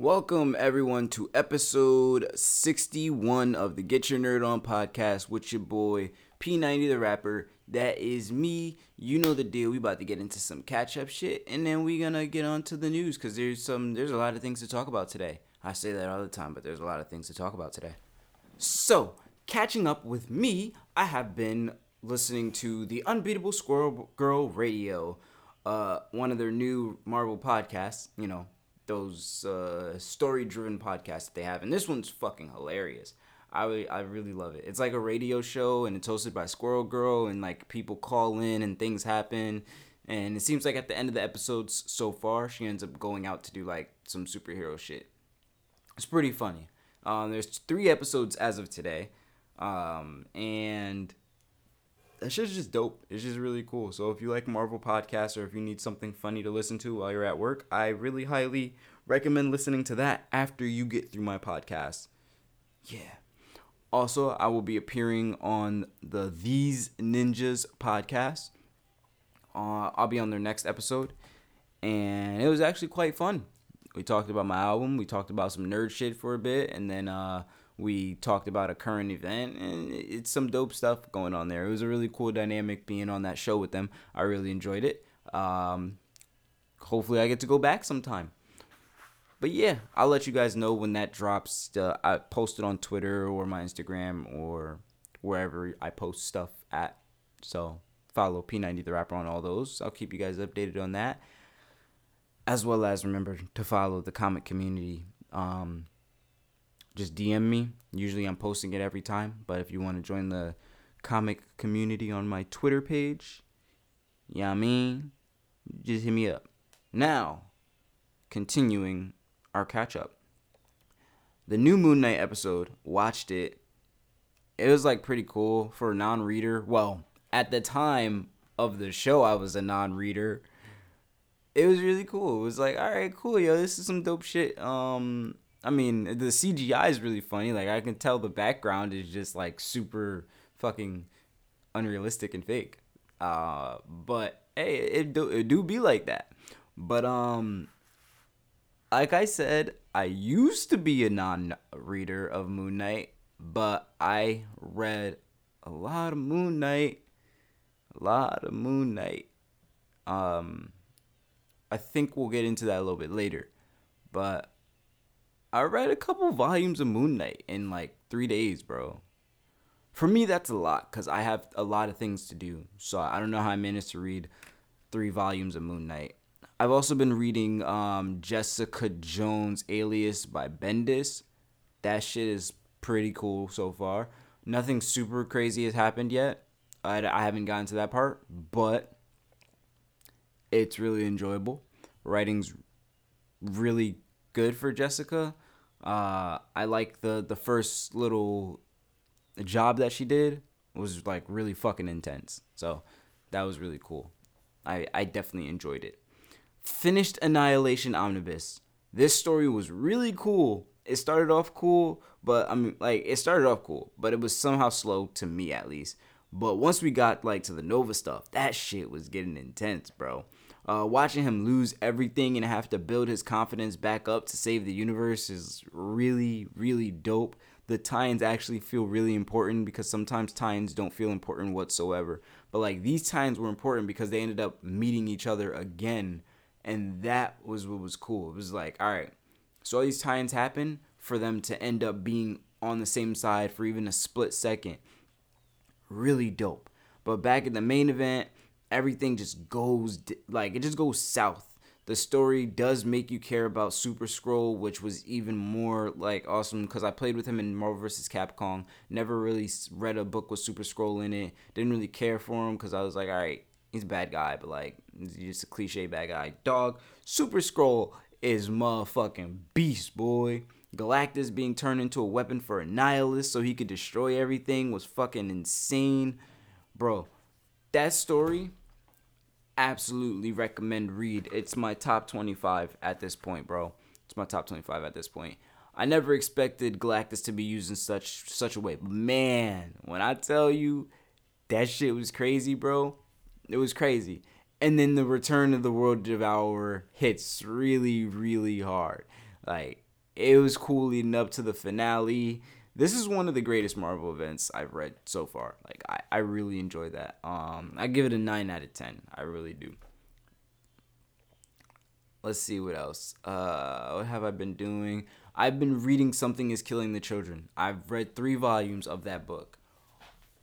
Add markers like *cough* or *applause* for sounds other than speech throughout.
Welcome everyone to episode 61 of the Get Your Nerd On podcast with your boy P90 the rapper. That is me. You know the deal. We about to get into some catch up shit and then we gonna get on to the news cuz there's some there's a lot of things to talk about today. I say that all the time, but there's a lot of things to talk about today. So, catching up with me, I have been listening to the Unbeatable Squirrel Girl Radio, uh, one of their new Marvel podcasts. You know, those uh, story-driven podcasts that they have, and this one's fucking hilarious. I I really love it. It's like a radio show, and it's hosted by Squirrel Girl, and like people call in and things happen. And it seems like at the end of the episodes so far, she ends up going out to do like some superhero shit. It's pretty funny. Um, there's three episodes as of today, um, and that shit's just dope. It's just really cool. So if you like Marvel podcasts or if you need something funny to listen to while you're at work, I really highly recommend listening to that after you get through my podcast. Yeah. Also, I will be appearing on the These Ninjas podcast. Uh, I'll be on their next episode, and it was actually quite fun. We talked about my album, we talked about some nerd shit for a bit, and then uh, we talked about a current event, and it's some dope stuff going on there. It was a really cool dynamic being on that show with them. I really enjoyed it. Um, hopefully, I get to go back sometime. But yeah, I'll let you guys know when that drops. Uh, I post it on Twitter or my Instagram or wherever I post stuff at. So follow P90 the rapper on all those. I'll keep you guys updated on that. As well as remember to follow the comic community. Um, just DM me. Usually I'm posting it every time, but if you want to join the comic community on my Twitter page, yeah, I mean, just hit me up. Now, continuing our catch up. The new Moon Knight episode, watched it. It was like pretty cool for a non reader. Well, at the time of the show, I was a non reader. It was really cool. It was like, all right, cool, yo, this is some dope shit. Um, I mean, the CGI is really funny. Like I can tell the background is just like super fucking unrealistic and fake. Uh, but hey, it do it do be like that. But um, like I said, I used to be a non-reader of Moon Knight, but I read a lot of Moon Knight, a lot of Moon Knight. Um, I think we'll get into that a little bit later, but I read a couple volumes of Moon Knight in like three days, bro. For me, that's a lot because I have a lot of things to do. So I don't know how I managed to read three volumes of Moon Knight. I've also been reading um, Jessica Jones Alias by Bendis. That shit is pretty cool so far. Nothing super crazy has happened yet. I, I haven't gotten to that part, but it's really enjoyable. Writing's really good for Jessica. Uh, I like the the first little job that she did was like really fucking intense. So that was really cool. I I definitely enjoyed it. Finished Annihilation Omnibus. This story was really cool. It started off cool, but I mean like it started off cool, but it was somehow slow to me at least. But once we got like to the Nova stuff, that shit was getting intense, bro. Uh, watching him lose everything and have to build his confidence back up to save the universe is really, really dope. The tie-ins actually feel really important because sometimes tie-ins don't feel important whatsoever. But like these tie-ins were important because they ended up meeting each other again, and that was what was cool. It was like, all right, so all these tie-ins happen for them to end up being on the same side for even a split second. Really dope. But back in the main event, everything just goes like it just goes south. The story does make you care about Super-Skrull, which was even more like awesome because I played with him in Marvel vs. Capcom. Never really read a book with Super-Skrull in it. Didn't really care for him because I was like, all right, he's a bad guy, but like he's just a cliche bad guy. Dog, Super-Skrull is motherfucking beast, boy. Galactus being turned into a weapon for a nihilist so he could destroy everything was fucking insane. Bro, that story absolutely recommend read. It's my top 25 at this point, bro. It's my top 25 at this point. I never expected Galactus to be used in such such a way. Man, when I tell you that shit was crazy, bro. It was crazy. And then the return of the world devourer hits really really hard. Like it was cool leading up to the finale. This is one of the greatest Marvel events I've read so far. Like I, I really enjoy that. Um, I give it a nine out of ten. I really do. Let's see what else. Uh, what have I been doing? I've been reading Something Is Killing the Children. I've read three volumes of that book.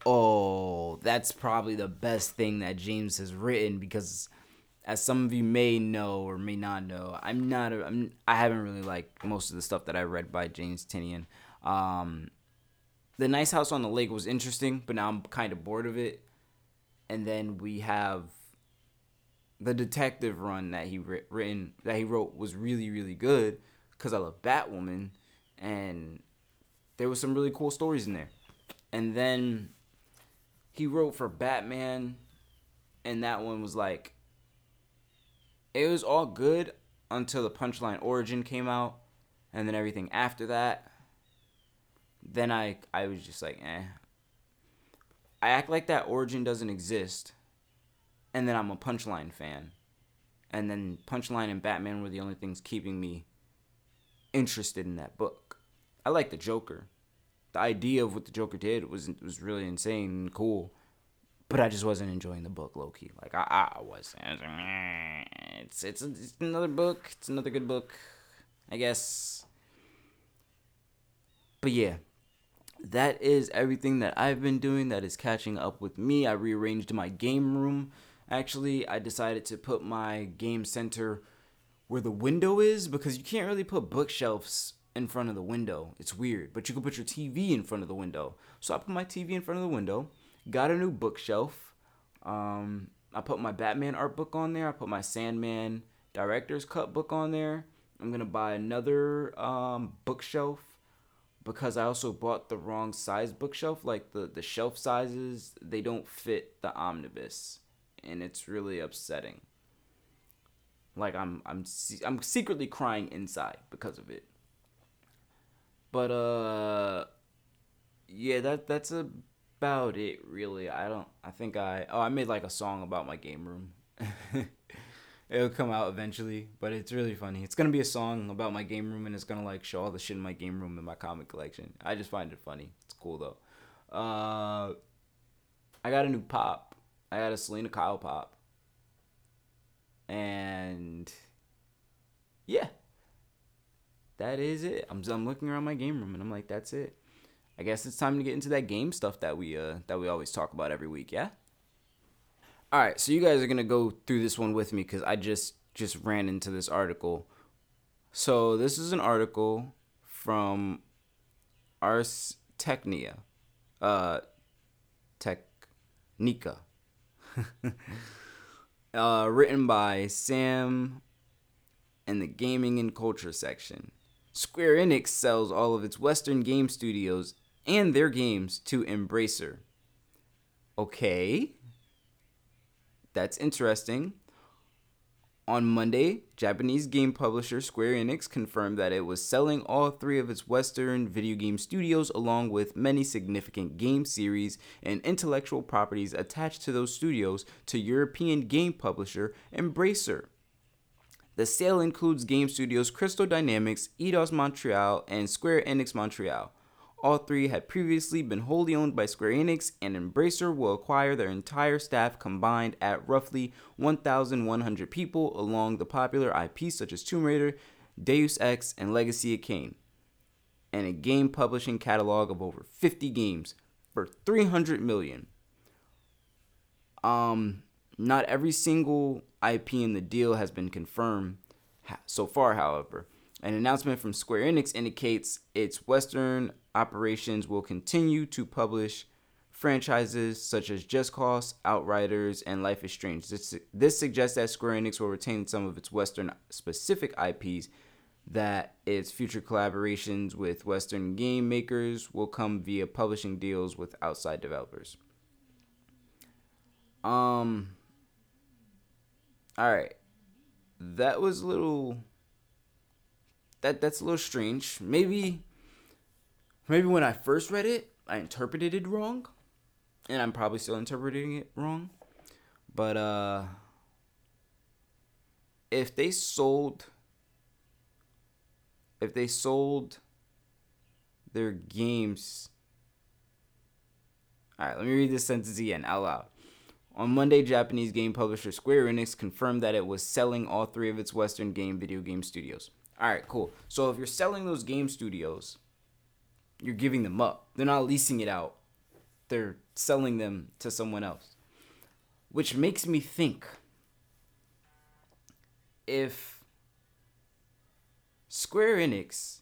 Oh, that's probably the best thing that James has written because as some of you may know or may not know, I'm not a, I'm I haven't really liked most of the stuff that I read by James Tynion. Um, the Nice House on the Lake was interesting, but now I'm kind of bored of it. And then we have the detective run that he written that he wrote was really really good because I love Batwoman, and there was some really cool stories in there. And then he wrote for Batman, and that one was like it was all good until the punchline origin came out, and then everything after that. Then I I was just like, eh. I act like that origin doesn't exist, and then I'm a punchline fan, and then punchline and Batman were the only things keeping me interested in that book. I like the Joker. The idea of what the Joker did was was really insane and cool but I just wasn't enjoying the book low key. Like I, I wasn't. It's, it's it's another book. It's another good book, I guess. But yeah, that is everything that I've been doing. That is catching up with me. I rearranged my game room. Actually, I decided to put my game center where the window is because you can't really put bookshelves in front of the window. It's weird, but you can put your TV in front of the window. So I put my TV in front of the window Got a new bookshelf. Um, I put my Batman art book on there. I put my Sandman director's cut book on there. I'm gonna buy another um, bookshelf because I also bought the wrong size bookshelf. Like the the shelf sizes, they don't fit the omnibus, and it's really upsetting. Like I'm I'm I'm secretly crying inside because of it. But uh, yeah, that that's about it really. I don't I think I oh I made like a song about my game room. *laughs* It'll come out eventually, but it's really funny. It's gonna be a song about my game room and it's gonna like show all the shit in my game room in my comic collection. I just find it funny. It's cool though. Uh I got a new pop. I got a Selina Kyle pop. And yeah. That is it. I'm I'm looking around my game room and I'm like, that's it. I guess it's time to get into that game stuff that we uh that we always talk about every week, yeah? All right, so you guys are to go through this one with me cuz I just just ran into this article. So, this is an article from Ars Technica. Uh Technica. *laughs* uh written by Sam in the gaming and culture section. Square Enix sells all of its Western game studios and their games to Embracer. Okay. That's interesting. On Monday, Japanese game publisher Square Enix confirmed that it was selling all three of its Western video game studios, along with many significant game series and intellectual properties attached to those studios, to European game publisher Embracer. The sale includes game studios Crystal Dynamics, Eidos Montreal, and Square Enix Montreal. All three had previously been wholly owned by Square Enix, and Embracer will acquire their entire staff combined at roughly 1,100 people along the popular IPs such as Tomb Raider, Deus Ex, and Legacy of Kain, and a game publishing catalog of over 50 games for 300 million. Um, not every single IP in the deal has been confirmed so far, however. An announcement from Square Enix indicates its Western operations will continue to publish franchises such as Just Cause, Outriders, and Life is Strange. This, this suggests that Square Enix will retain some of its Western specific IPs, that its future collaborations with Western game makers will come via publishing deals with outside developers. Um, all right. That was a little that that's a little strange. Maybe maybe when I first read it, I interpreted it wrong, and I'm probably still interpreting it wrong. But uh if they sold if they sold their games. All right, let me read this sentence again out loud. On Monday, Japanese game publisher Square Enix confirmed that it was selling all three of its Western game video game studios. All right, cool. So if you're selling those game studios, you're giving them up. They're not leasing it out. They're selling them to someone else. Which makes me think if Square Enix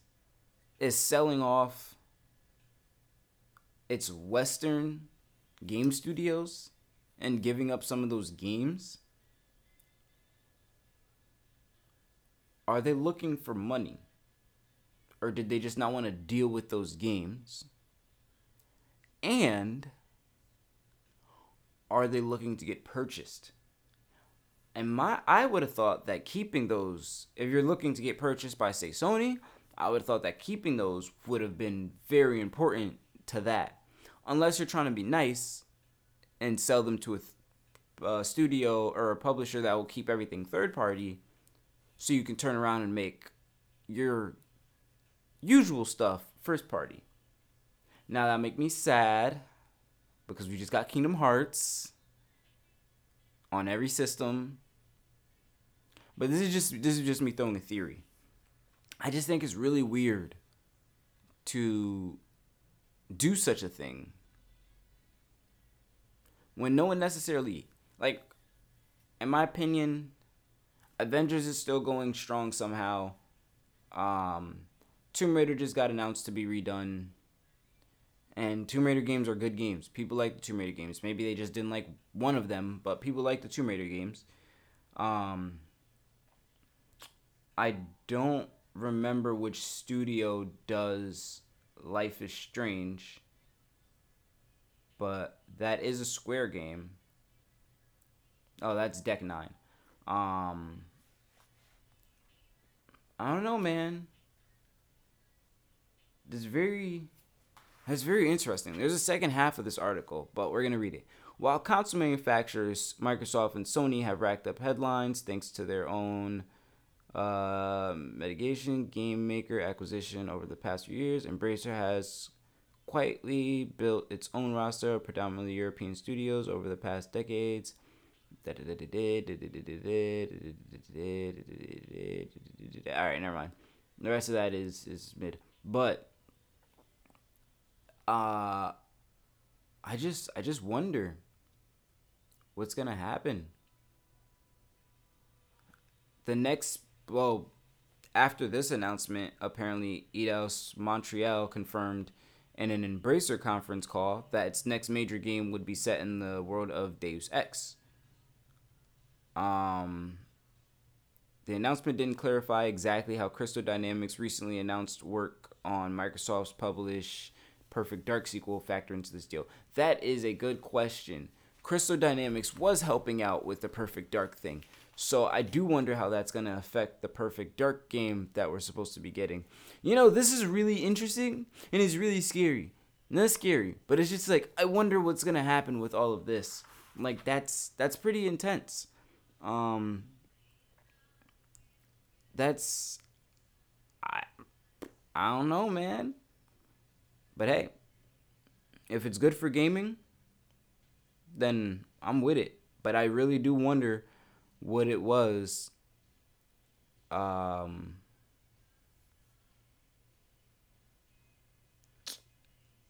is selling off its Western game studios and giving up some of those games, are they looking for money? Or did they just not want to deal with those games? And are they looking to get purchased? And my I would have thought that keeping those, if you're looking to get purchased by say Sony, I would have thought that keeping those would have been very important to that. Unless you're trying to be nice and sell them to a, a uh, studio or a publisher that will keep everything third party, so you can turn around and make your usual stuff first party. Now that make me sad because we just got Kingdom Hearts on every system but this is just this is just me throwing a theory. I just think it's really weird to do such a thing when no one necessarily like in my opinion Avengers is still going strong somehow. Um Tomb Raider just got announced to be redone. And Tomb Raider games are good games. People like the Tomb Raider games. Maybe they just didn't like one of them, but people like the Tomb Raider games. Um I don't remember which studio does Life is Strange, but that is a Square game. Oh, that's Deck Nine. Um, I don't know, man. This very, that's very interesting. There's a second half of this article, but we're gonna read it. While console manufacturers Microsoft and Sony have racked up headlines thanks to their own uh, mitigation, game maker acquisition over the past few years. Embracer has quietly built its own roster of predominantly European studios over the past decades. All right, never mind. The rest of that is is mid, but uh, I just I just wonder what's gonna happen. The next well, after this announcement, apparently Eidos Montreal confirmed in an Embracer conference call that its next major game would be set in the world of Deus Ex. Um, the announcement didn't clarify exactly how Crystal Dynamics recently announced work on Microsoft's published Perfect Dark sequel factor into this deal. That is a good question. Crystal Dynamics was helping out with the Perfect Dark thing. So I do wonder how that's going to affect the perfect dark game that we're supposed to be getting. You know, this is really interesting and it's really scary. Not scary, but it's just like I wonder what's going to happen with all of this. Like that's that's pretty intense. Um that's I I don't know, man. But hey, if it's good for gaming, then I'm with it. But I really do wonder what it was um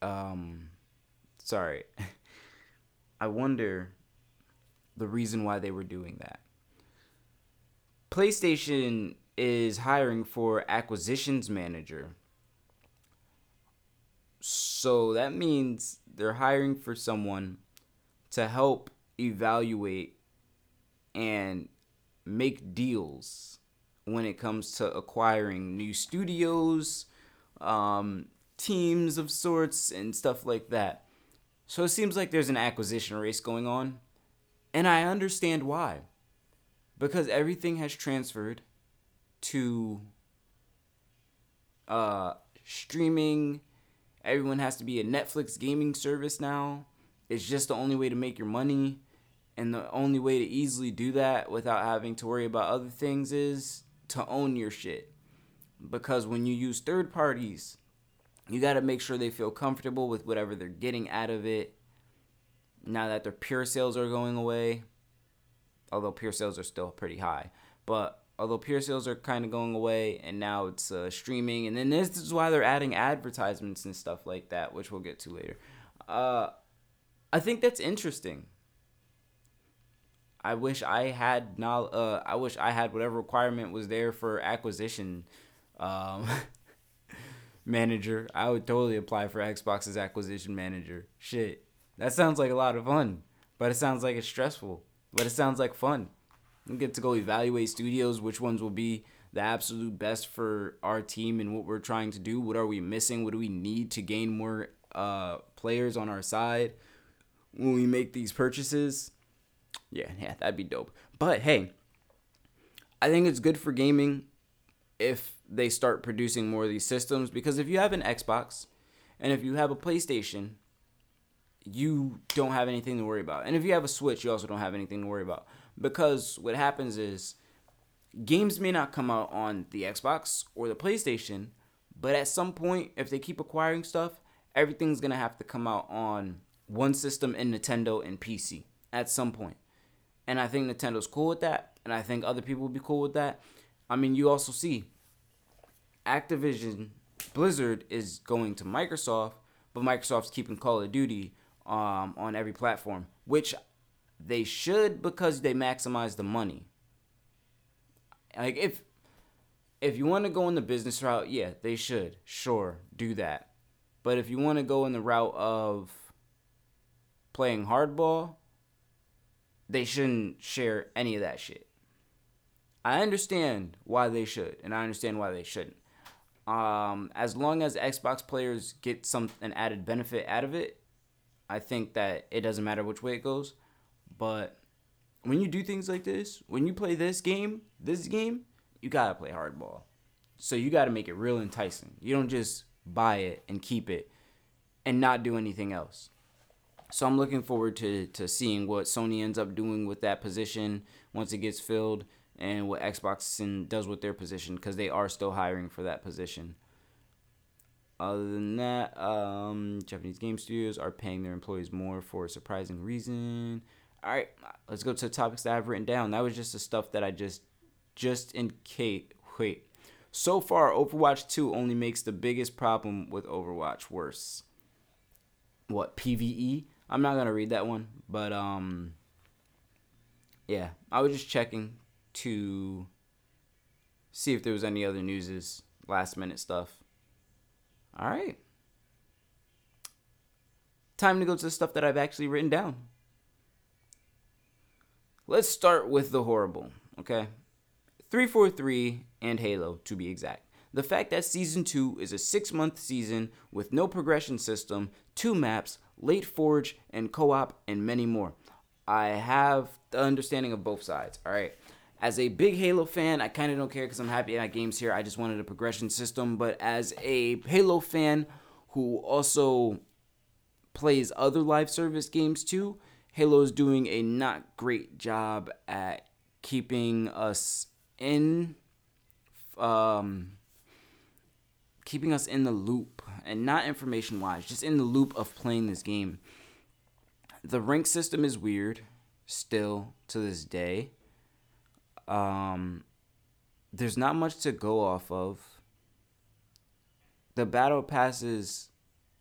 um sorry *laughs* i wonder the reason why they were doing that playstation is hiring for acquisitions manager so that means they're hiring for someone to help evaluate and make deals when it comes to acquiring new studios, um, teams of sorts, and stuff like that. So it seems like there's an acquisition race going on. And I understand why. Because everything has transferred to uh, streaming. Everyone has to be a Netflix gaming service now. It's just the only way to make your money. And the only way to easily do that without having to worry about other things is to own your shit. because when you use third parties, you got to make sure they feel comfortable with whatever they're getting out of it. Now that their pure sales are going away, although pure sales are still pretty high, but although pure sales are kind of going away and now it's uh, streaming and then this is why they're adding advertisements and stuff like that which we'll get to later. Uh, i think that's interesting. I wish i had now uh, i wish i had whatever requirement was there for acquisition um, *laughs* manager. I would totally apply for xbox's acquisition manager. Shit that sounds like a lot of fun but it sounds like it's stressful but it sounds like fun we get to go evaluate studios, which ones will be the absolute best for our team and what we're trying to do. What are we missing? What do we need to gain more uh, players on our side when we make these purchases? Yeah, *laughs* yeah, that'd be dope. But hey, I think it's good for gaming if they start producing more of these systems because if you have an Xbox and if you have a PlayStation, you don't have anything to worry about. And if you have a Switch, you also don't have anything to worry about because what happens is games may not come out on the Xbox or the PlayStation, but at some point, if they keep acquiring stuff, everything's gonna have to come out on one system in Nintendo and PC at some point. And I think Nintendo's cool with that, and I think other people will be cool with that. I mean, you also see Activision Blizzard is going to Microsoft, but Microsoft's keeping Call of Duty um, on every platform, which they should because they maximize the money. Like if if you want to go in the business route, yeah, they should. Sure, do that. But if you want to go in the route of playing hardball, they shouldn't share any of that shit. I understand why they should, and I understand why they shouldn't. Um, as long as Xbox players get some an added benefit out of it, I think that it doesn't matter which way it goes. But when you do things like this, when you play this game, this game, you gotta play hardball. So you gotta make it real enticing. You don't just buy it and keep it and not do anything else. So I'm looking forward to to seeing what Sony ends up doing with that position once it gets filled and what Xbox does with their position because they are still hiring for that position. Other than that, um, Japanese game studios are paying their employees more for a surprising reason all right, let's go to the topics that I've written down. That was just the stuff that I just, just in case. Wait. So far, Overwatch 2 only makes the biggest problem with Overwatch worse. What, PvE? I'm not going to read that one, but, um, yeah, I was just checking to see if there was any other newses, last minute stuff. All right. Time to go to the stuff that I've actually written down. Let's start with the horrible, okay? 343 and Halo, to be exact. The fact that Season 2 is a six month season with no progression system, two maps, late forge, and co op, and many more. I have the understanding of both sides, alright? As a big Halo fan, I kind of don't care because I'm happy at games here. I just wanted a progression system. But as a Halo fan who also plays other live service games too, Halo is doing a not great job at keeping us in um keeping us in the loop and not information wise, just in the loop of playing this game. The rank system is weird still to this day. Um there's not much to go off of. The battle passes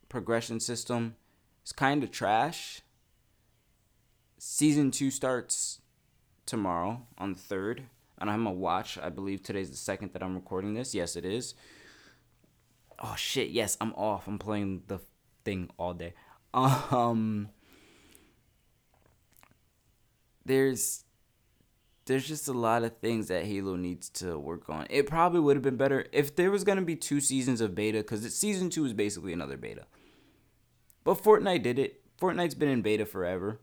progression system is kind of trash season two starts tomorrow on the third. And I'm gonna watch. I believe today's the second that I'm recording this. Yes, it is. Oh shit! Yes, I'm off. I'm playing the thing all day. *laughs* Um, there's there's just a lot of things that Halo needs to work on. It probably would have been better if there was gonna be two seasons of beta, because season two is basically another beta. But Fortnite did it. Fortnite's been in beta forever.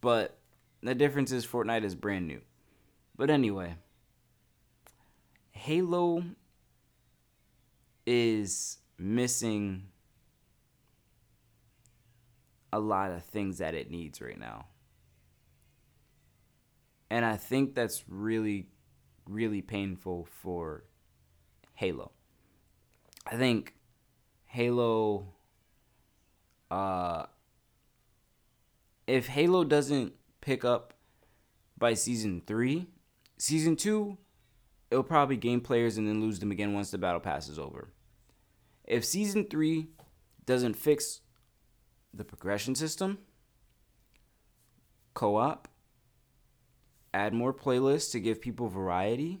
But the difference is Fortnite is brand new. But anyway, Halo is missing a lot of things that it needs right now. And I think that's really, really painful for Halo. I think Halo uh if Halo doesn't pick up by season 3, season 2 it'll probably gain players and then lose them again once the battle pass is over. If season 3 doesn't fix the progression system, co-op, add more playlists to give people variety,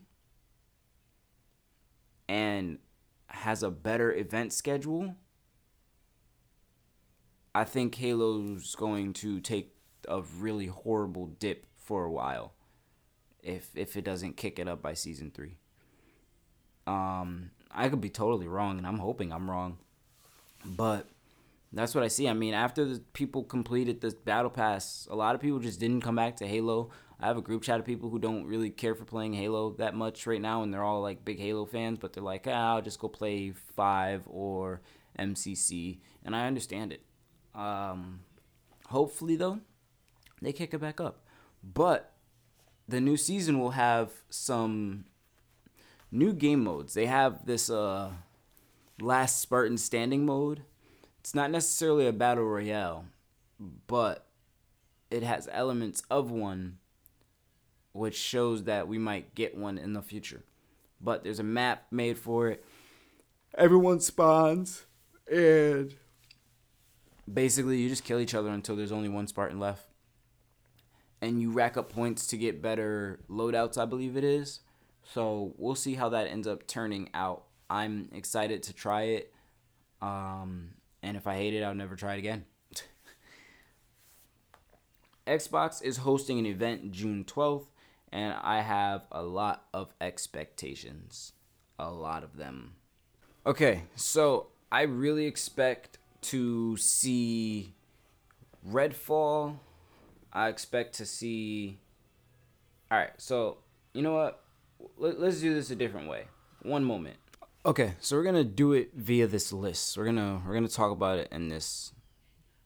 and has a better event schedule, I think Halo's going to take a really horrible dip for a while if if it doesn't kick it up by season 3. Um I could be totally wrong and I'm hoping I'm wrong. But that's what I see. I mean, after the people completed the battle pass, a lot of people just didn't come back to Halo. I have a group chat of people who don't really care for playing Halo that much right now, and they're all like big Halo fans, but they're like, ah, I'll just go play Five or MCC, and I understand it. Um, hopefully, though, they kick it back up. But the new season will have some new game modes. They have this uh, last Spartan standing mode. It's not necessarily a battle royale, but it has elements of one which shows that we might get one in the future. But there's a map made for it. Everyone spawns and basically you just kill each other until there's only one Spartan left. And you rack up points to get better loadouts, I believe it is. So we'll see how that ends up turning out. I'm excited to try it. Um, and if I hate it, I'll never try it again. *laughs* Xbox is hosting an event June 12th and I have a lot of expectations. A lot of them. Okay, so I really expect to see Redfall. I expect to see. Alright, so you know what? Let's do this a different way. One moment. Okay, so we're gonna do it via this list. We're gonna we're gonna talk about it in this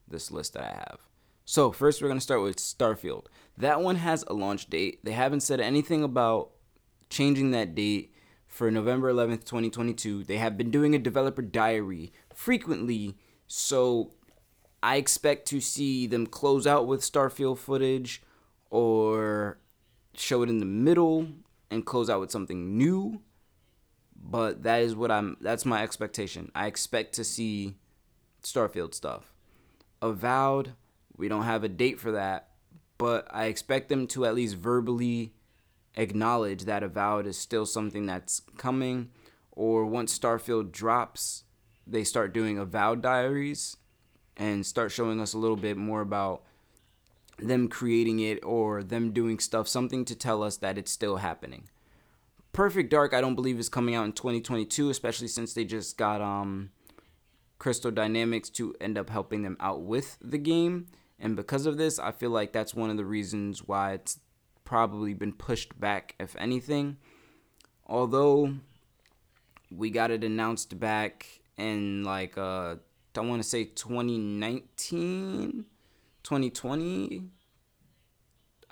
this list that I have. So first we're gonna start with Starfield. That one has a launch date. They haven't said anything about changing that date for November 11th, 2022. They have been doing a developer diary frequently, so I expect to see them close out with Starfield footage or show it in the middle and close out with something new. But that is what I'm that's my expectation. I expect to see Starfield stuff. Avowed, we don't have a date for that, but I expect them to at least verbally acknowledge that Avowed is still something that's coming. Or once Starfield drops, they start doing Avowed diaries and start showing us a little bit more about them creating it or them doing stuff, something to tell us that it's still happening. Perfect Dark, I don't believe is coming out in 2022, especially since they just got um Crystal Dynamics to end up helping them out with the game. And because of this, I feel like that's one of the reasons why it's probably been pushed back, if anything. Although we got it announced back in like uh I want to say 2019, 2020.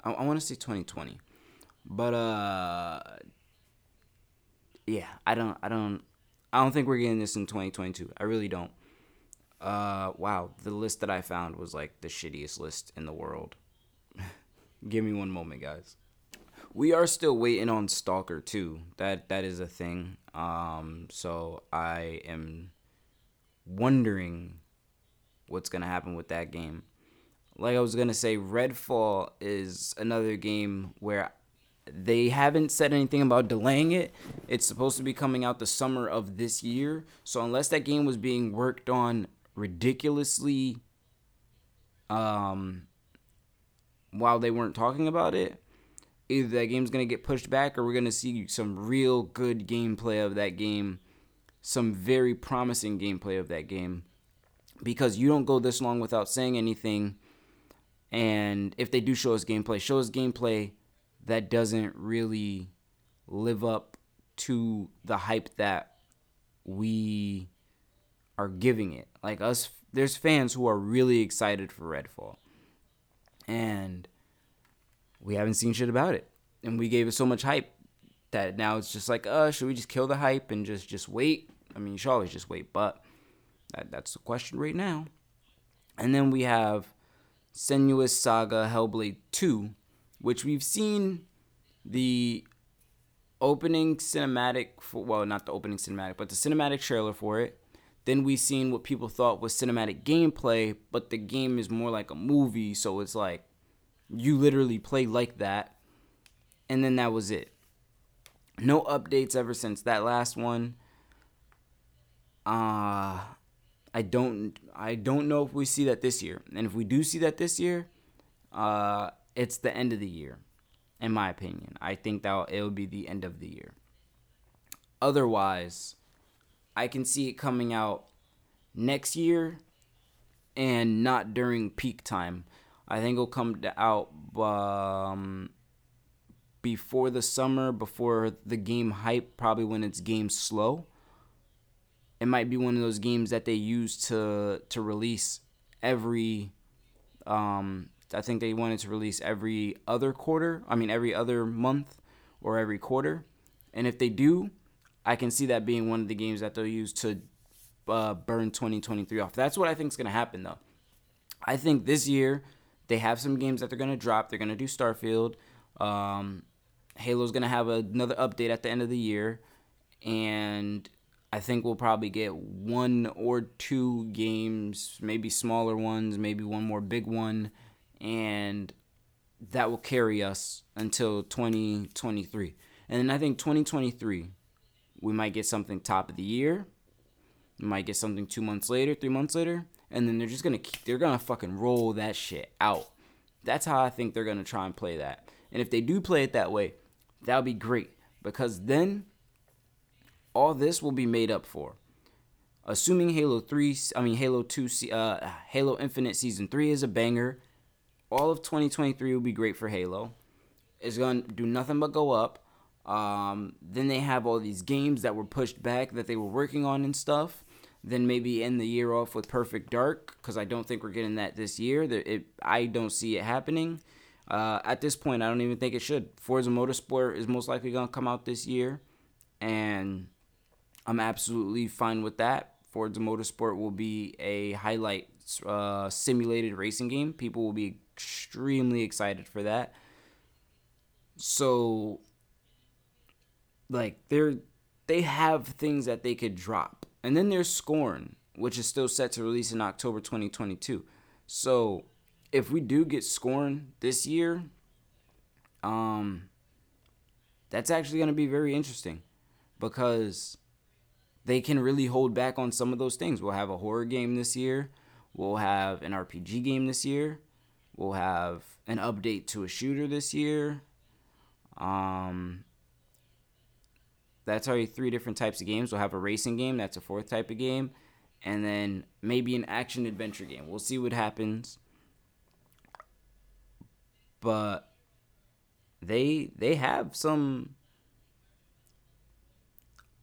I, I want to say 2020. But uh yeah, I don't I don't I don't think we're getting this in 2022. I really don't. Uh, wow, the list that I found was like the shittiest list in the world. *laughs* Give me one moment, guys. We are still waiting on Stalker 2. That that is a thing. Um, so I am wondering what's gonna happen with that game. Like I was gonna say, Redfall is another game where they haven't said anything about delaying it. It's supposed to be coming out the summer of this year. So unless that game was being worked on ridiculously um while they weren't talking about it either that game's going to get pushed back or we're going to see some real good gameplay of that game some very promising gameplay of that game. Because you don't go this long without saying anything and if they do show us gameplay show us gameplay that doesn't really live up to the hype that we are giving it. Like us, there's fans who are really excited for Redfall, and we haven't seen shit about it. And we gave it so much hype. that now it's just like, uh, should we just kill the hype and just just wait? I mean, you should always just wait, but that, that's the question right now. And then we have Senua's Saga Hellblade 2, which we've seen the opening cinematic for well, not the opening cinematic, but the cinematic trailer for it. Then we seen what people thought was cinematic gameplay, but the game is more like a movie, so it's like you literally play like that. And then that was it. No updates ever since that last one. Uh I don't I don't know if we see that this year. And if we do see that this year, uh it's the end of the year in my opinion. I think that it will be the end of the year. Otherwise, I can see it coming out next year and not during peak time. I think it'll come out um, before the summer, before the game hype, probably when it's game slow. It might be one of those games that they use to to release every um, I think they wanted to release every other quarter. I mean, every other month or every quarter. And if they do, I can see that being one of the games that they'll use to uh, burn 2023 off. That's what I think is going to happen, though. I think this year they have some games that they're going to drop. They're going to do Starfield. Um, Halo's going to have another update at the end of the year. And I think we'll probably get one or two games, maybe smaller ones, maybe one more big one and that will carry us until 2023. And then I think 2023, we might get something top of the year. We might get something two months later, three months later, and then they're just gonna keep, they're gonna fucking roll that shit out. That's how I think they're gonna try and play that. And if they do play it that way, that'll be great because then all this will be made up for. Assuming Halo 3, I mean Halo 2, uh, Halo Infinite Season 3 is a banger all of 2023 will be great for Halo. It's to do nothing but go up. Um, then they have all these games that were pushed back that they were working on and stuff. Then maybe end the year off with Perfect Dark because I don't think we're getting that this year. It, I don't see it happening. Uh, at this point, I don't even think it should. Forza Motorsport is most likely going to come out this year, and I'm absolutely fine with that. Forza Motorsport will be a highlight uh, simulated racing game. People will be extremely excited for that. So like they're they have things that they could drop. And then there's Scorn, which is still set to release in October 2022. So if we do get Scorn this year, um that's actually going to be very interesting because they can really hold back on some of those things. We'll have a horror game this year. We'll have an RPG game this year. We'll have an update to a shooter this year. Um, that's already three different types of games. We'll have a racing game. That's a fourth type of game. And then maybe an action adventure game. We'll see what happens. But they they have some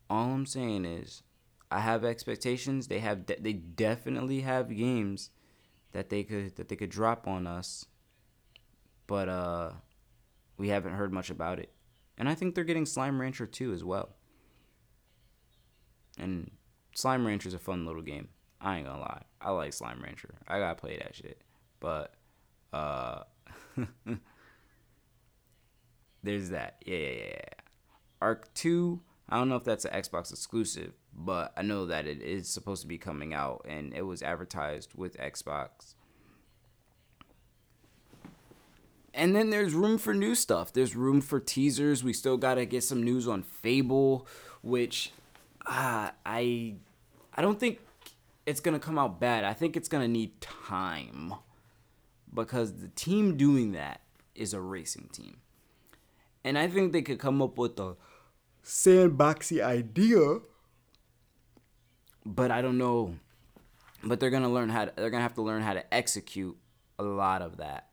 all I'm saying is I have expectations. They have de- they definitely have games that they could that they could drop on us, but uh, we haven't heard much about it. And I think they're getting Slime Rancher 2 as well. And Slime Rancher is a fun little game. I ain't gonna lie. I like Slime Rancher. I gotta play that shit. But uh *laughs* there's that. Yeah, yeah, yeah. Ark 2, I don't know if that's an Xbox exclusive, but I know that it is supposed to be coming out and it was advertised with Xbox. And then there's room for new stuff. There's room for teasers. We still got to get some news on Fable, which uh, I I don't think it's to come out bad. I think it's to need time because the team doing that is a racing team. And I think they could come up with a sandboxy idea but I don't know. But they're gonna learn how. To, they're gonna have to learn how to execute a lot of that.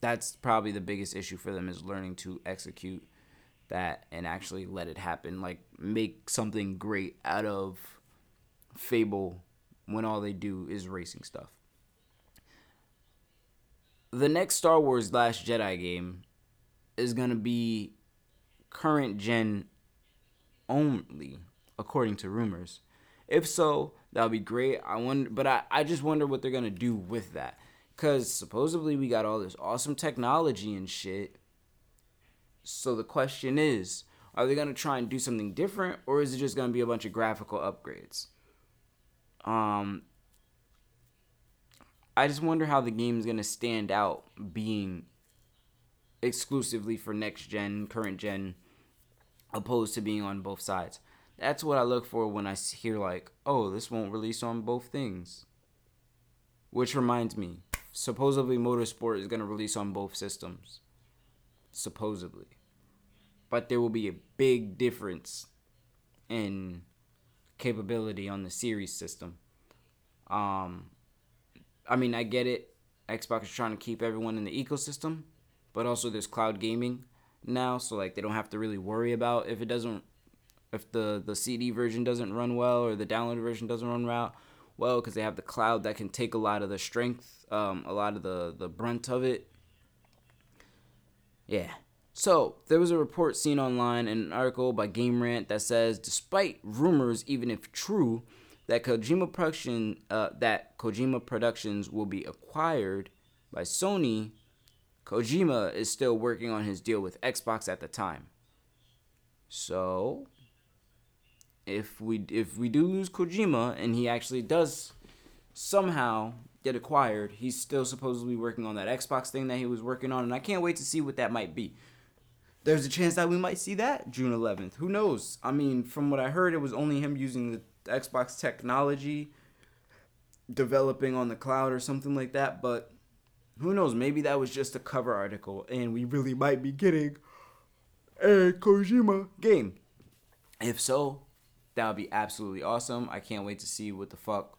That's probably the biggest issue for them is learning to execute that and actually let it happen. Like make something great out of Fable when all they do is racing stuff. The next Star Wars Last Jedi game is gonna be current gen only, according to rumors. If so, that would be great. I wonder, but I, I just wonder what they're gonna do with that, cause supposedly we got all this awesome technology and shit. So the question is, are they gonna try and do something different, or is it just gonna be a bunch of graphical upgrades? Um, I just wonder how the game is gonna stand out being exclusively for next gen, current gen, opposed to being on both sides. That's what I look for when I hear like, oh, this won't release on both things. Which reminds me, supposedly Motorsport is gonna release on both systems. Supposedly but there will be a big difference in capability on the series system. Um, I mean, I get it. Xbox is trying to keep everyone in the ecosystem, but also there's cloud gaming now, so like they don't have to really worry about if it doesn't, if the the CD version doesn't run well or the downloaded version doesn't run well, well, because they have the cloud that can take a lot of the strength, um, a lot of the the brunt of it. Yeah, so, there was a report seen online in an article by Game Rant that says despite rumors, even if true, that Kojima production uh, that Kojima Productions will be acquired by Sony, Kojima is still working on his deal with Xbox at the time. So, if we if we do lose Kojima and he actually does somehow get acquired, he's still supposedly working on that Xbox thing that he was working on, and I can't wait to see what that might be there's a chance that we might see that June 11th. Who knows? I mean, from what I heard, it was only him using the Xbox technology, developing on the cloud or something like that. But who knows? Maybe that was just a cover article, and we really might be getting a Kojima game. If so, that would be absolutely awesome. I can't wait to see what the fuck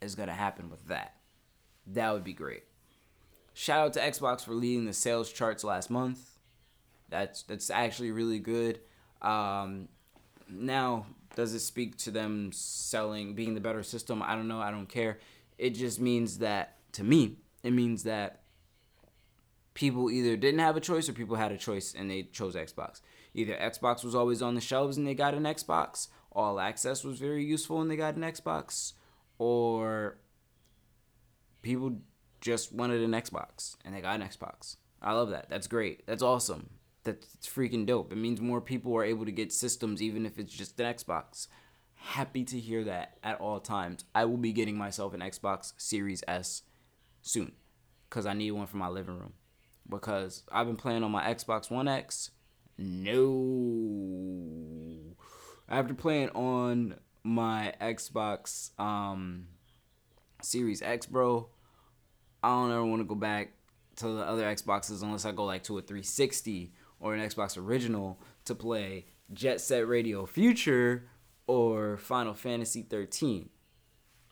is gonna happen with that. That would be great. Shout out to Xbox for leading the sales charts last month. That's that's actually really good. Um, now, does it speak to them selling being the better system? I don't know. I don't care. It just means that to me, it means that people either didn't have a choice or people had a choice and they chose Xbox. Either Xbox was always on the shelves and they got an Xbox, All Access was very useful and they got an Xbox, or people just wanted an Xbox and they got an Xbox. I love that. That's great. That's awesome that's freaking dope. It means more people are able to get systems, even if it's just an Xbox. Happy to hear that at all times. I will be getting myself an Xbox Series S soon because I need one for my living room. Because I've been playing on my Xbox One X. No. After playing on my Xbox um, Series X, bro, I don't ever want to go back to the other Xboxes unless I go like to a 360 or an Xbox original to play Jet Set Radio Future or Final Fantasy 13.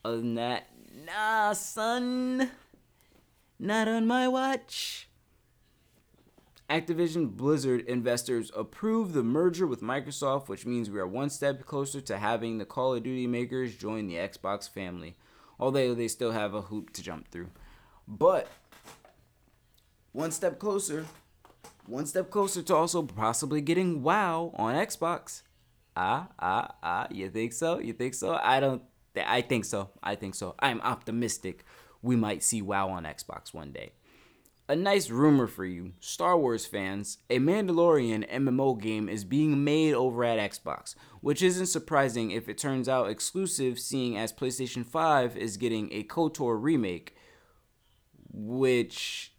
Other than that, nah, son. Not on my watch. Activision Blizzard investors approved the merger with Microsoft, which means we are one step closer to having the Call of Duty makers join the Xbox family, although they still have a hoop to jump through. But one step closer one step closer to also possibly getting WoW on Xbox. Ah, ah, ah. You think so? You think so? I don't. Th- I think so. I think so. I'm optimistic. We might see WoW on Xbox one day. A nice rumor for you, Star Wars fans, a Mandalorian MMO game is being made over at Xbox, which isn't surprising if it turns out exclusive, seeing as PlayStation 5 is getting a KOTOR remake, which,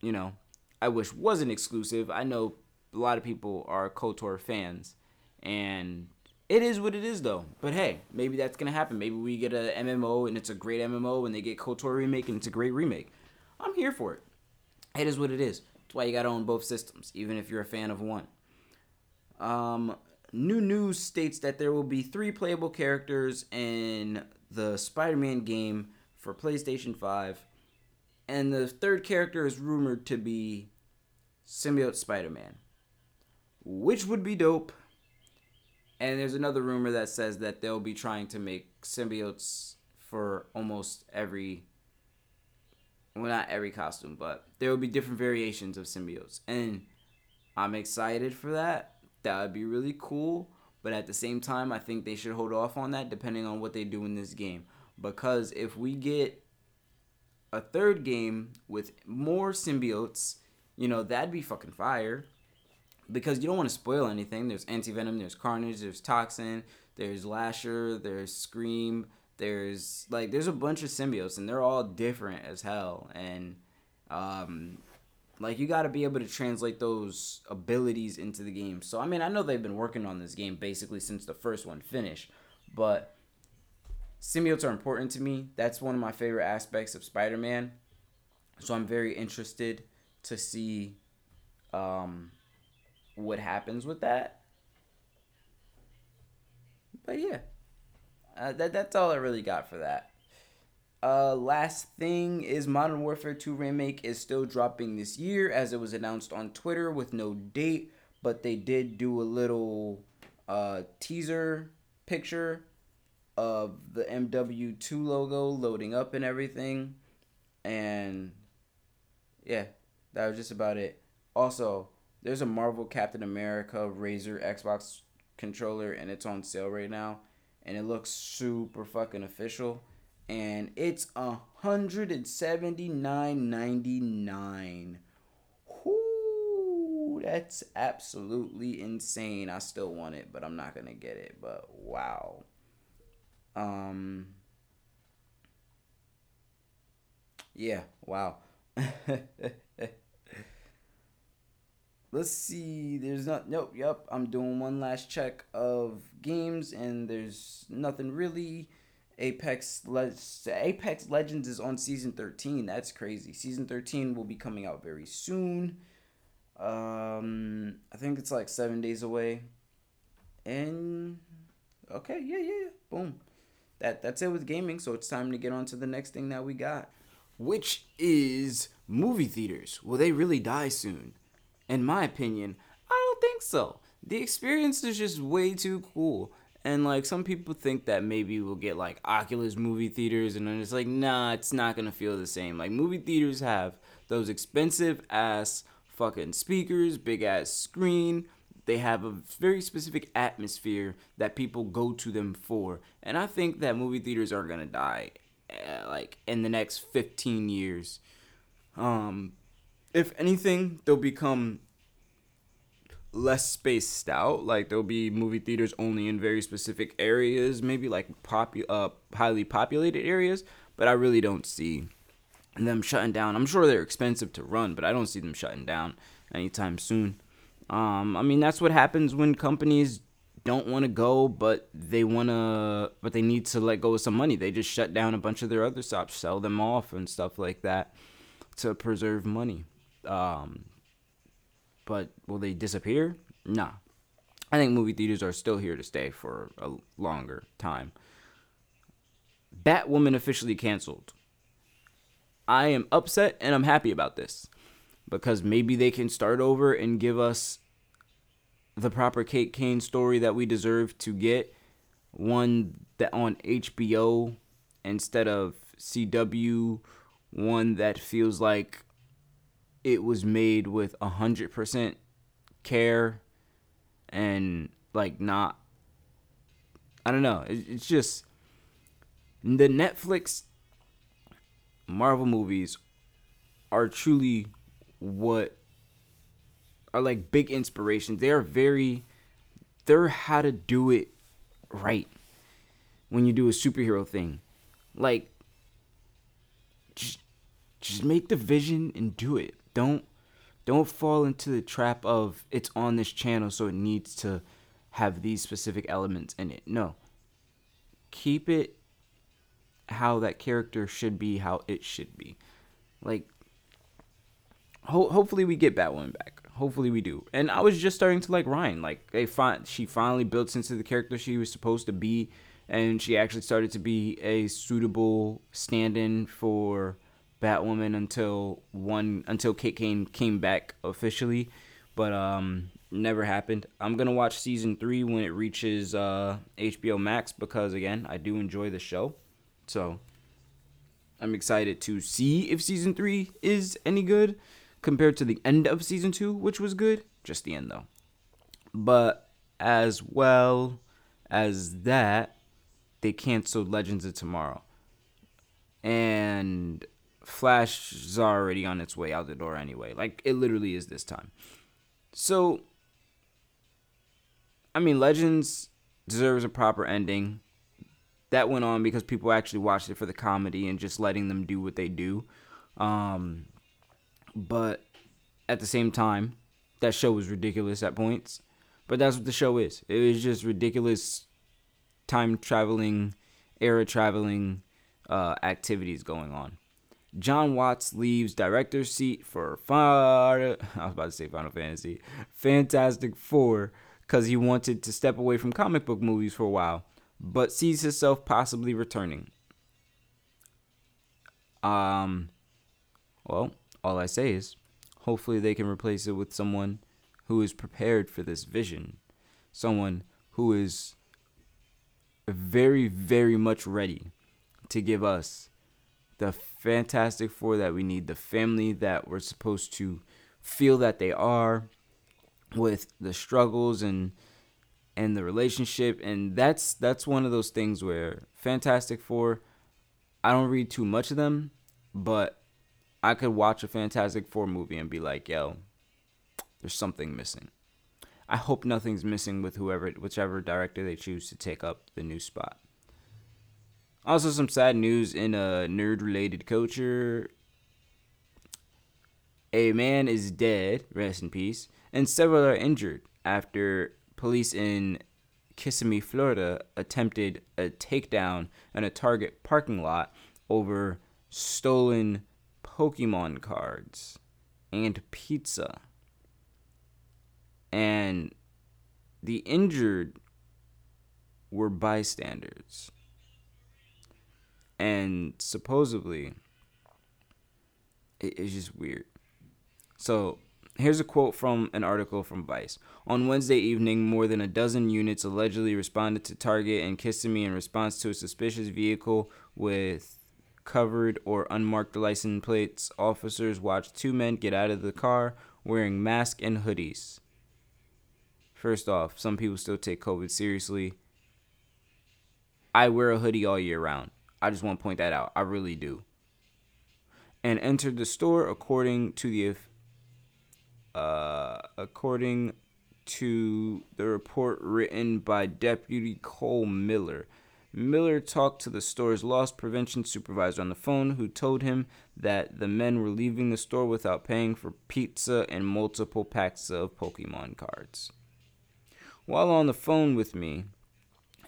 you know, I wish wasn't exclusive. I know a lot of people are KOTOR fans, and it is what it is though. But hey, maybe that's gonna happen. Maybe we get a MMO and it's a great MMO, and they get KOTOR remake and it's a great remake. I'm here for it. It is what it is. That's why you gotta own both systems, even if you're a fan of one. Um, new news states that there will be three playable characters in the Spider-Man game for PlayStation 5, and the third character is rumored to be symbiote Spider-Man, which would be dope. And there's another rumor that says that they'll be trying to make symbiotes for almost every well not every costume, but there will be different variations of symbiotes. And I'm excited for that. That would be really cool. But at the same time, I think they should hold off on that depending on what they do in this game. Because if we get a third game with more symbiotes, you know, that'd be fucking fire. Because you don't want to spoil anything. There's Anti Venom, there's Carnage, there's Toxin, there's Lasher, there's Scream, there's like there's a bunch of symbiotes and they're all different as hell. And um like you got to be able to translate those abilities into the game. So I mean, I know they've been working on this game basically since the first one finished, but symbiotes are important to me. That's one of my favorite aspects of Spider-Man. So I'm very interested to see um, what happens with that. But yeah, uh, that that's all I really got for that. Uh, last thing is Modern Warfare 2 Remake is still dropping this year as it was announced on Twitter with no date, but they did do a little uh, teaser picture of the MW2 logo loading up and everything. And yeah, that was just about it. Also, there's a Marvel Captain America Razer Xbox controller and it's on sale right now and it looks super fucking official and it's a hundred and seventy nine ninety nine. Whoo, that's absolutely insane. I still want it, but I'm not gonna get it. But wow. Um. Yeah. Wow. *laughs* Let's see. There's not. Nope. Yep. I'm doing one last check of games, and there's nothing really Apex Le- Apex Legends is on season 13. That's crazy. Season 13 will be coming out very soon. Um, I think it's like 7 days away. And okay, yeah, yeah, yeah. Boom. That that's it with gaming, so it's time to get on to the next thing that we got, which is movie theaters. Will they really die soon? In my opinion, I don't think so. The experience is just way too cool. And like some people think that maybe we'll get like Oculus movie theaters, and then it's like, nah, it's not gonna feel the same. Like movie theaters have those expensive ass fucking speakers, big ass screen. They have a very specific atmosphere that people go to them for, and I think that movie theaters are gonna die, uh, like in the next fifteen years. Um, if anything, they'll become less spaced out. Like there'll be movie theaters only in very specific areas, maybe like popu- uh, highly populated areas. But I really don't see them shutting down. I'm sure they're expensive to run, but I don't see them shutting down anytime soon. Um, I mean that's what happens when companies don't want to go, but they want to, but they need to let go of some money. They just shut down a bunch of their other shops, sell them off, and stuff like that to preserve money. Um, but will they disappear? Nah. I think movie theaters are still here to stay for a longer time. Batwoman officially canceled. I am upset and I'm happy about this because maybe they can start over and give us the proper Kate Kane story that we deserve to get. One that on HBO instead of CW, one that feels like it was made with a hundred percent care and like not I don't know. It's just the Netflix Marvel movies are truly what are like big inspirations. They are very they're how to do it right when you do a superhero thing. Like just just make the vision and do it. Don't don't fall into the trap of it's on this channel so it needs to have these specific elements in it. No. Keep it how that character should be, how it should be. Like ho- hopefully we get Batwoman back. Hopefully we do. And I was just starting to like Ryan. Like they find she finally built into the character she was supposed to be and she actually started to be a suitable stand-in for Batwoman until one until Kate Kane came back officially, but um never happened. I'm gonna watch season three when it reaches uh, HBO Max because again I do enjoy the show, so I'm excited to see if season three is any good compared to the end of season two, which was good. Just the end though. But as well as that, they canceled Legends of Tomorrow. And Flash is already on its way out the door anyway. Like it literally is this time. So I mean Legends deserves a proper ending. That went on because people actually watched it for the comedy and just letting them do what they do. Um, but at the same time, that show was ridiculous at points. But that's what the show is. It was just ridiculous time traveling, era traveling uh, activities going on. Jon Watts leaves director's seat for far. *laughs* I was about to say Final Fantasy, Fantastic Four, because he wanted to step away from comic book movies for a while, but sees himself possibly returning. Um, well, all I say is, hopefully they can replace it with someone who is prepared for this vision, someone who is very, very much ready to give us the Fantastic Four that we need, the family that we're supposed to feel that they are, with the struggles and and the relationship, and that's that's one of those things where Fantastic Four, I don't read too much of them, but I could watch a Fantastic Four movie and be like, yo, there's something missing. I hope nothing's missing with whoever, whichever director they choose to take up the new spot. Also, some sad news in uh, a nerd related culture. A man is dead, rest in peace, and several are injured after police in Kissimmee, Florida attempted a takedown in a Target parking lot over stolen Pokemon cards and pizza. And the injured were bystanders and supposedly it's just weird. So here's a quote from an article from Vice. On Wednesday evening, more than a dozen units allegedly responded to Target and Kissimmee in response to a suspicious vehicle with covered or unmarked license plates. Officers watched two men get out of the car wearing masks and hoodies. First off, some people still take COVID seriously. I wear a hoodie all year round. I just want to point that out. I really do. And entered the store according to the uh, according to the report written by Deputy Cole Miller. Miller talked to the store's loss prevention supervisor on the phone, who told him that the men were leaving the store without paying for pizza and multiple packs of Pokemon cards. While on the phone with me,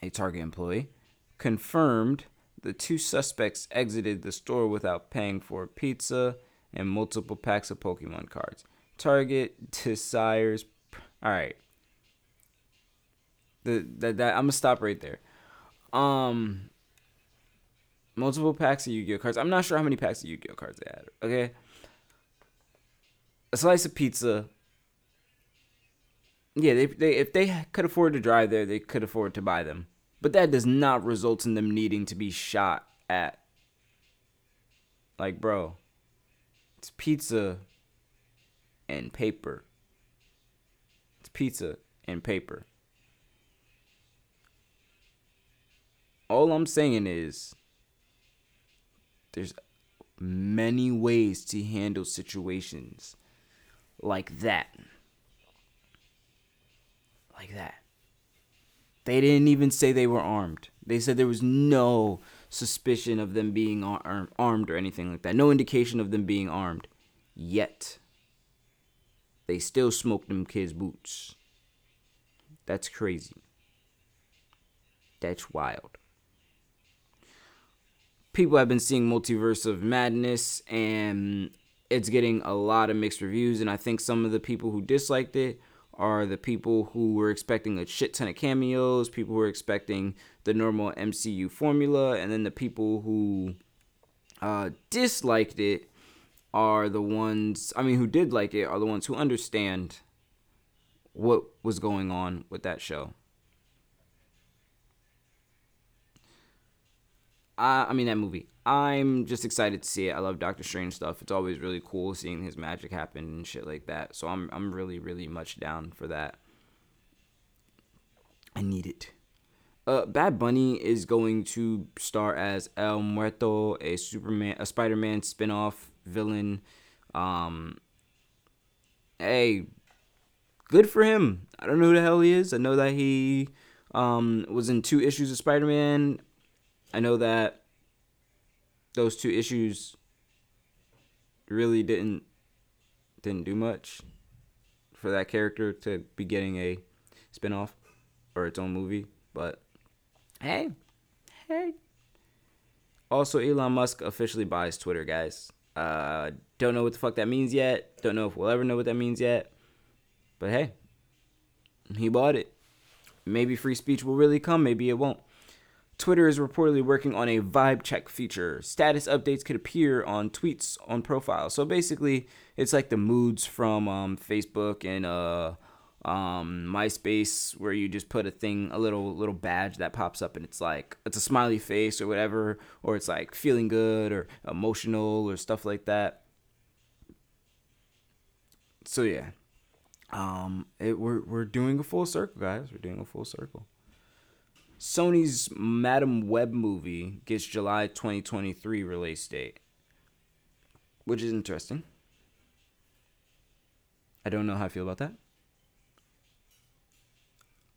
a Target employee confirmed the two suspects exited the store without paying for pizza and multiple packs of Pokemon cards. Target desires. All right. The that, that I'm gonna stop right there. Um. Multiple packs of Yu-Gi-Oh cards. I'm not sure how many packs of Yu-Gi-Oh cards they had. Okay. A slice of pizza. Yeah, they, they if they could afford to drive there, they could afford to buy them. But that does not result in them needing to be shot at. Like, bro, it's pizza and paper. It's pizza and paper. All I'm saying is there's many ways to handle situations like that. Like that. They didn't even say they were armed. They said there was no suspicion of them being ar- armed or anything like that. No indication of them being armed. Yet, they still smoked them kids' boots. That's crazy. That's wild. People have been seeing Multiverse of Madness, and it's getting a lot of mixed reviews. And I think some of the people who disliked it are the people who were expecting a shit ton of cameos, people who were expecting the normal MCU formula, and then the people who uh, disliked it are the ones, I mean, who did like it are the ones who understand what was going on with that show. I, I mean that movie. I'm just excited to see it. I love Doctor Strange stuff. It's always really cool seeing his magic happen and shit like that. So I'm I'm really really much down for that. I need it. Uh, Bad Bunny is going to star as El Muerto, a Superman, a Spider-Man spin-off villain. Um, hey, good for him. I don't know who the hell he is. I know that he um, was in two issues of Spider-Man. I know that those two issues really didn't didn't do much for that character to be getting a spin-off or its own movie, but hey, hey. Also, Elon Musk officially buys Twitter, guys. Uh, don't know what the fuck that means yet. Don't know if we'll ever know what that means yet. But hey, he bought it. Maybe free speech will really come, maybe it won't. Twitter is reportedly working on a vibe check feature. Status updates could appear on tweets on profiles. So basically, it's like the moods from um, Facebook and uh, um, MySpace, where you just put a thing, a little little badge that pops up, and it's like it's a smiley face or whatever, or it's like feeling good or emotional or stuff like that. So yeah, um, it, we're we're doing a full circle, guys. We're doing a full circle. Sony's Madame Web movie gets July 2023 release date, which is interesting. I don't know how I feel about that.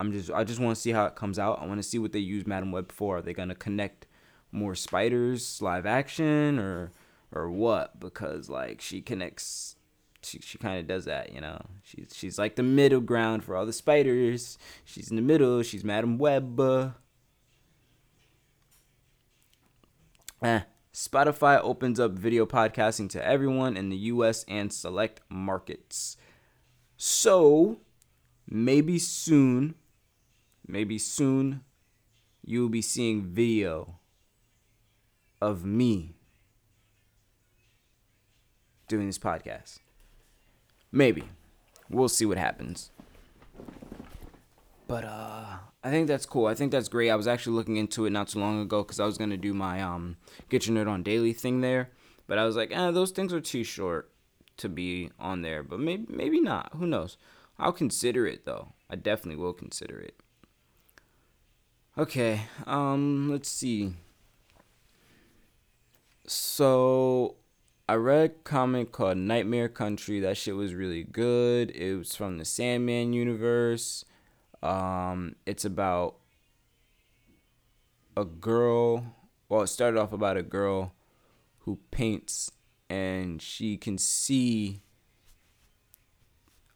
I'm just I just want to see how it comes out. I want to see what they use Madame Web for. Are they gonna connect more spiders live action or or what? Because like she connects she, she kind of does that, you know. She's she's like the middle ground for all the spiders. She's in the middle. She's Madame Web. Eh. Spotify opens up video podcasting to everyone in the US and select markets. So, maybe soon, maybe soon, you'll be seeing video of me doing this podcast. Maybe. We'll see what happens. But uh I think that's cool. I think that's great. I was actually looking into it not too long ago cuz I was going to do my um get your nerd on daily thing there, but I was like, "Eh, those things are too short to be on there." But maybe maybe not. Who knows? I'll consider it though. I definitely will consider it. Okay. Um let's see. So I read a comic called Nightmare Country. That shit was really good. It was from the Sandman universe. Um, it's about a girl. Well, it started off about a girl who paints and she can see.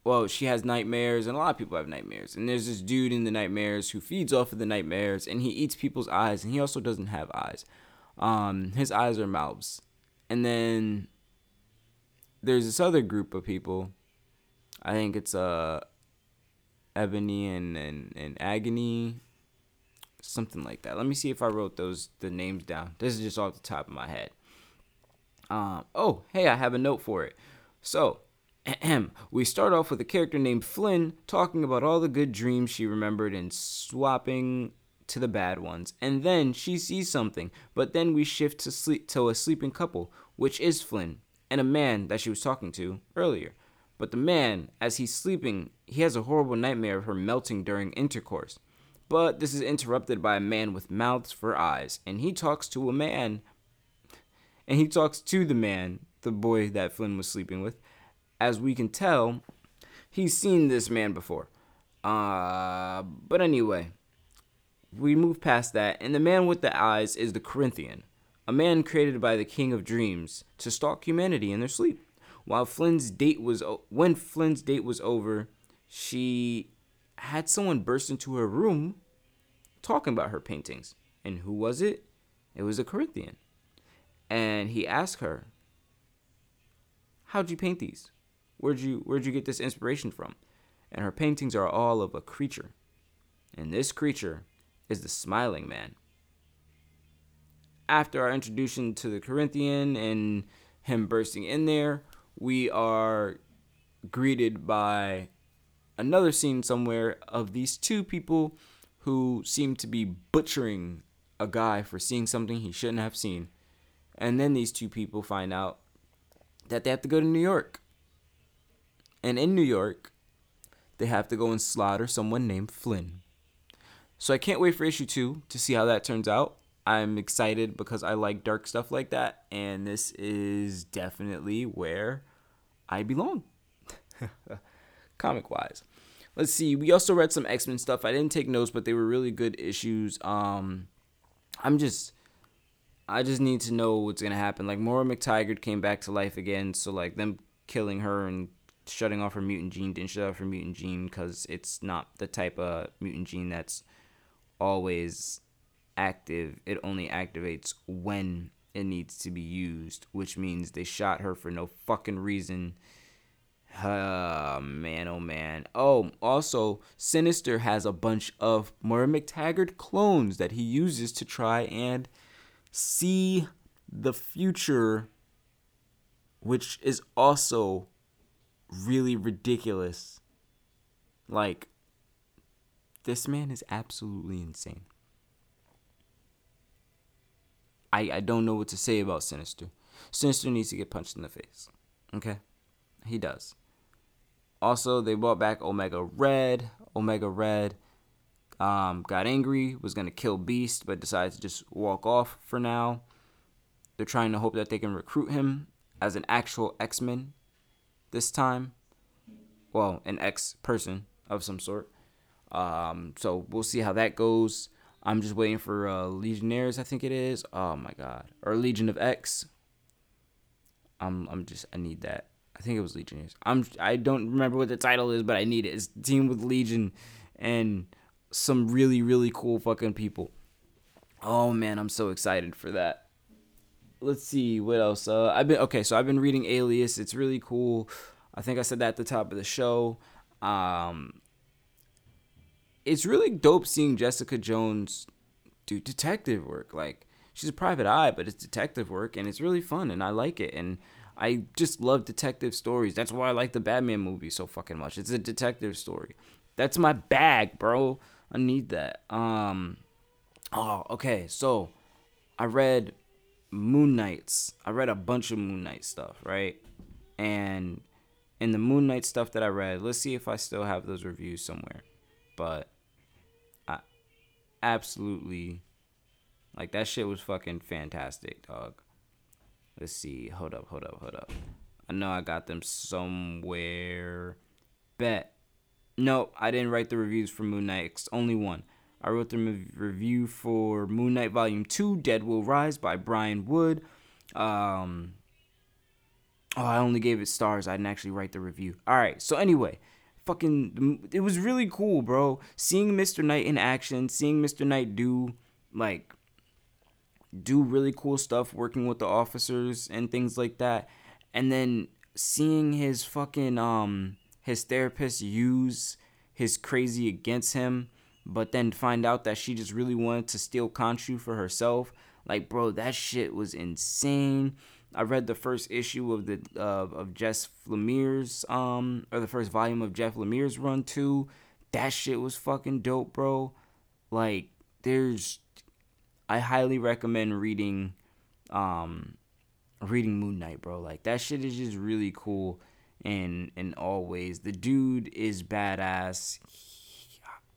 Well, she has nightmares, and a lot of people have nightmares. And there's this dude in the nightmares who feeds off of the nightmares, and he eats people's eyes, and he also doesn't have eyes. Um, his eyes are mouths and then there's this other group of people. I think it's uh Ebony and, and, and Agony. Something like that. Let me see if I wrote those the names down. This is just off the top of my head. Um, oh, hey, I have a note for it. So, *clears throat* we start off with a character named Flynn talking about all the good dreams she remembered and swapping to the bad ones. And then she sees something, but then we shift to sleep to a sleeping couple, which is Flynn and a man that she was talking to earlier. But the man, as he's sleeping, he has a horrible nightmare of her melting during intercourse. But this is interrupted by a man with mouths for eyes, and he talks to a man. And he talks to the man, the boy that Flynn was sleeping with. As we can tell, he's seen this man before. Uh, but anyway, we move past that, and the man with the eyes is the Corinthian, a man created by the King of Dreams to stalk humanity in their sleep. While Flynn's date was when Flynn's date was over, she had someone burst into her room talking about her paintings. And who was it? It was a Corinthian. And he asked her, "How'd you paint these? Where'd you where'd you get this inspiration from?" And her paintings are all of a creature. And this creature is the smiling man. After our introduction to the Corinthian and him bursting in there, we are greeted by another scene somewhere of these two people who seem to be butchering a guy for seeing something he shouldn't have seen. And then these two people find out that they have to go to New York. And in New York, they have to go and slaughter someone named Flynn. So I can't wait for issue two to see how that turns out. I'm excited because I like dark stuff like that, and this is definitely where I belong, *laughs* comic wise. Let's see. We also read some X Men stuff. I didn't take notes, but they were really good issues. Um, I'm just, I just need to know what's gonna happen. Like Moira McTaggart came back to life again, so like them killing her and shutting off her mutant gene didn't shut off her mutant gene because it's not the type of mutant gene that's always active. It only activates when it needs to be used, which means they shot her for no fucking reason. Oh man, oh man. Oh, also, Sinister has a bunch of Moira McTaggart clones that he uses to try and see the future, which is also really ridiculous. Like, this man is absolutely insane. I, I don't know what to say about Sinister. Sinister needs to get punched in the face. Okay? He does. Also, they brought back Omega Red. Omega Red um, got angry, was going to kill Beast, but decided to just walk off for now. They're trying to hope that they can recruit him as an actual X Men this time. Well, an X person of some sort. Um, so we'll see how that goes. I'm just waiting for uh, Legionnaires, I think it is. Oh my god, or Legion of X. I'm I'm just I need that. I think it was Legionnaires. I'm I don't remember what the title is, but I need it. It's team with Legion and some really really cool fucking people. Oh man, I'm so excited for that. Let's see what else. Uh, I've been okay, so I've been reading Alias. It's really cool. I think I said that at the top of the show. Um, it's really dope seeing Jessica Jones do detective work. Like she's a private eye, but it's detective work and it's really fun and I like it. And I just love detective stories. That's why I like the Batman movie so fucking much. It's a detective story. That's my bag, bro. I need that. Um Oh, okay. So I read Moon Knights. I read a bunch of Moon Knight stuff, right? And in the Moon Knight stuff that I read, let's see if I still have those reviews somewhere. But absolutely like that shit was fucking fantastic, dog. Let's see. Hold up, hold up, hold up. I know I got them somewhere. Bet. No, I didn't write the reviews for Moon Knight. It's only one. I wrote the review for Moon Knight Volume 2, Dead Will Rise by Brian Wood. Um, oh, I only gave it stars. I didn't actually write the review. All right. So, anyway, fucking it was really cool, bro. Seeing Mr. Knight in action, seeing Mr. Knight do like do really cool stuff working with the officers and things like that. And then seeing his fucking um his therapist use his crazy against him, but then find out that she just really wanted to steal Khonshu for herself. Like, bro, that shit was insane. I read the first issue of the uh, of Jeff Lemire's um or the first volume of Jeff Lemire's run too. That shit was fucking dope, bro. Like there's I highly recommend reading um reading Moon Knight, bro. Like that shit is just really cool in in all ways. The dude is badass.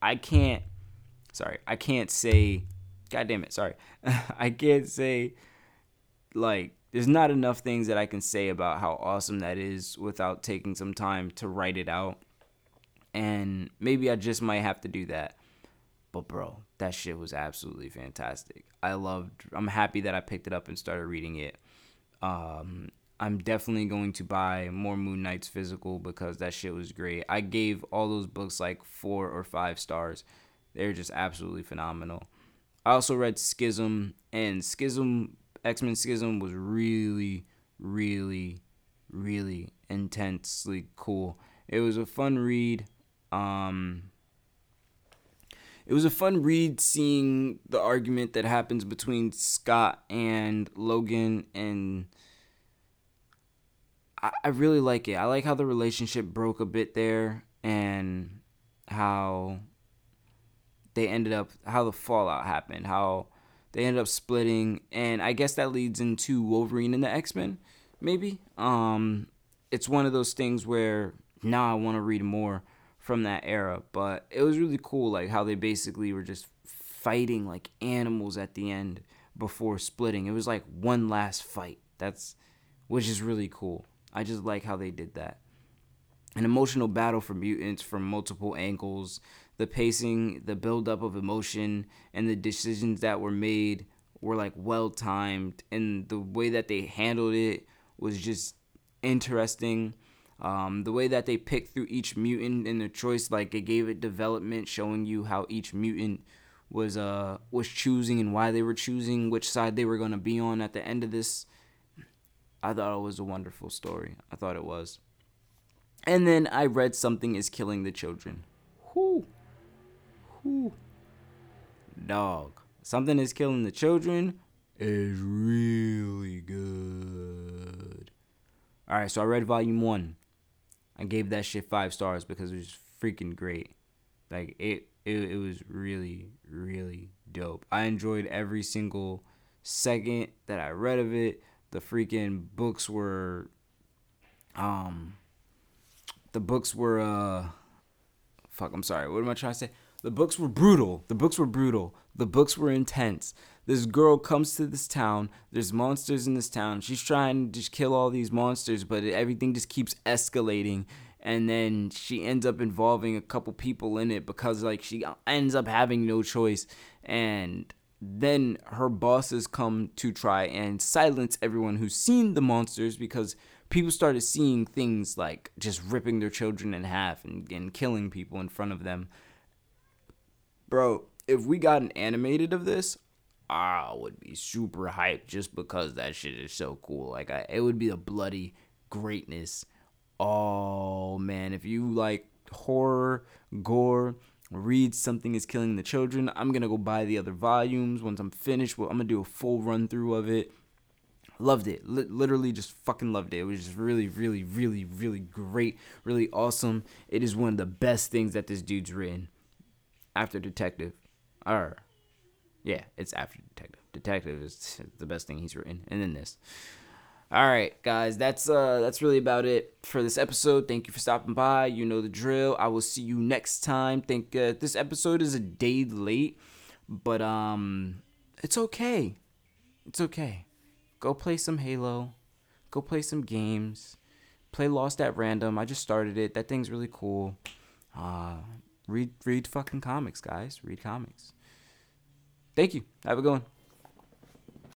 I can't sorry, I can't say god damn it, sorry. *laughs* I can't say like there's not enough things that I can say about how awesome that is without taking some time to write it out. And maybe I just might have to do that. But bro, that shit was absolutely fantastic. I loved I'm happy that I picked it up and started reading it. Um I'm definitely going to buy more Moon Knights physical because that shit was great. I gave all those books like 4 or 5 stars. They're just absolutely phenomenal. I also read Schism and Schism X Men Schism was really, really, really intensely cool. It was a fun read. Um, it was a fun read seeing the argument that happens between Scott and Logan and I, I really like it. I like how the relationship broke a bit there and how they ended up how the fallout happened, how they end up splitting, and I guess that leads into Wolverine and the X Men. Maybe. Um, it's one of those things where now I want to read more from that era, but it was really cool, like how they basically were just fighting like animals at the end before splitting. It was like one last fight. That's which is really cool. I just like how they did that. An emotional battle for mutants from multiple angles, the pacing, the buildup of emotion, and the decisions that were made were like well timed, and the way that they handled it was just interesting. Um, the way that they picked through each mutant and the choice, like it gave it development, showing you how each mutant was uh was choosing and why they were choosing which side they were gonna be on at the end of this. I thought it was a wonderful story. I thought it was. And then I read something is killing the children. Whoo. Whoo. Dog. Something is killing the children is really good. All right, so I read volume 1. I gave that shit 5 stars because it was freaking great. Like it it, it was really really dope. I enjoyed every single second that I read of it. The freaking books were um the books were uh fuck, I'm sorry. What am I trying to say? The books were brutal. The books were brutal. The books were intense. This girl comes to this town. There's monsters in this town. She's trying to just kill all these monsters, but everything just keeps escalating and then she ends up involving a couple people in it because like she ends up having no choice and then her bosses come to try and silence everyone who's seen the monsters because people started seeing things like just ripping their children in half and, and killing people in front of them bro if we got an animated of this I would be super hyped just because that shit is so cool. Like I, it would be a bloody greatness oh man, if you like horror, gore, read Something is Killing the Children, I'm gonna go buy the other volumes. Once I'm finished, well, I'm gonna do a full run through of it. Loved it. L- literally just fucking loved it. It was just really, really, really, really great. Really awesome. It is one of the best things that this dude's written. After Detective. Or, yeah, it's after Detective. Detective is *laughs* the best thing he's written. And then this. All right, guys, that's uh that's really about it for this episode. Thank you for stopping by. You know the drill. I will see you next time. Think uh, this episode is a day late, but um it's okay. It's okay. Go play some Halo. Go play some games. Play Lost at Random. I just started it. That thing's really cool. Uh read read fucking comics, guys. Read comics. Thank you. Have a good one.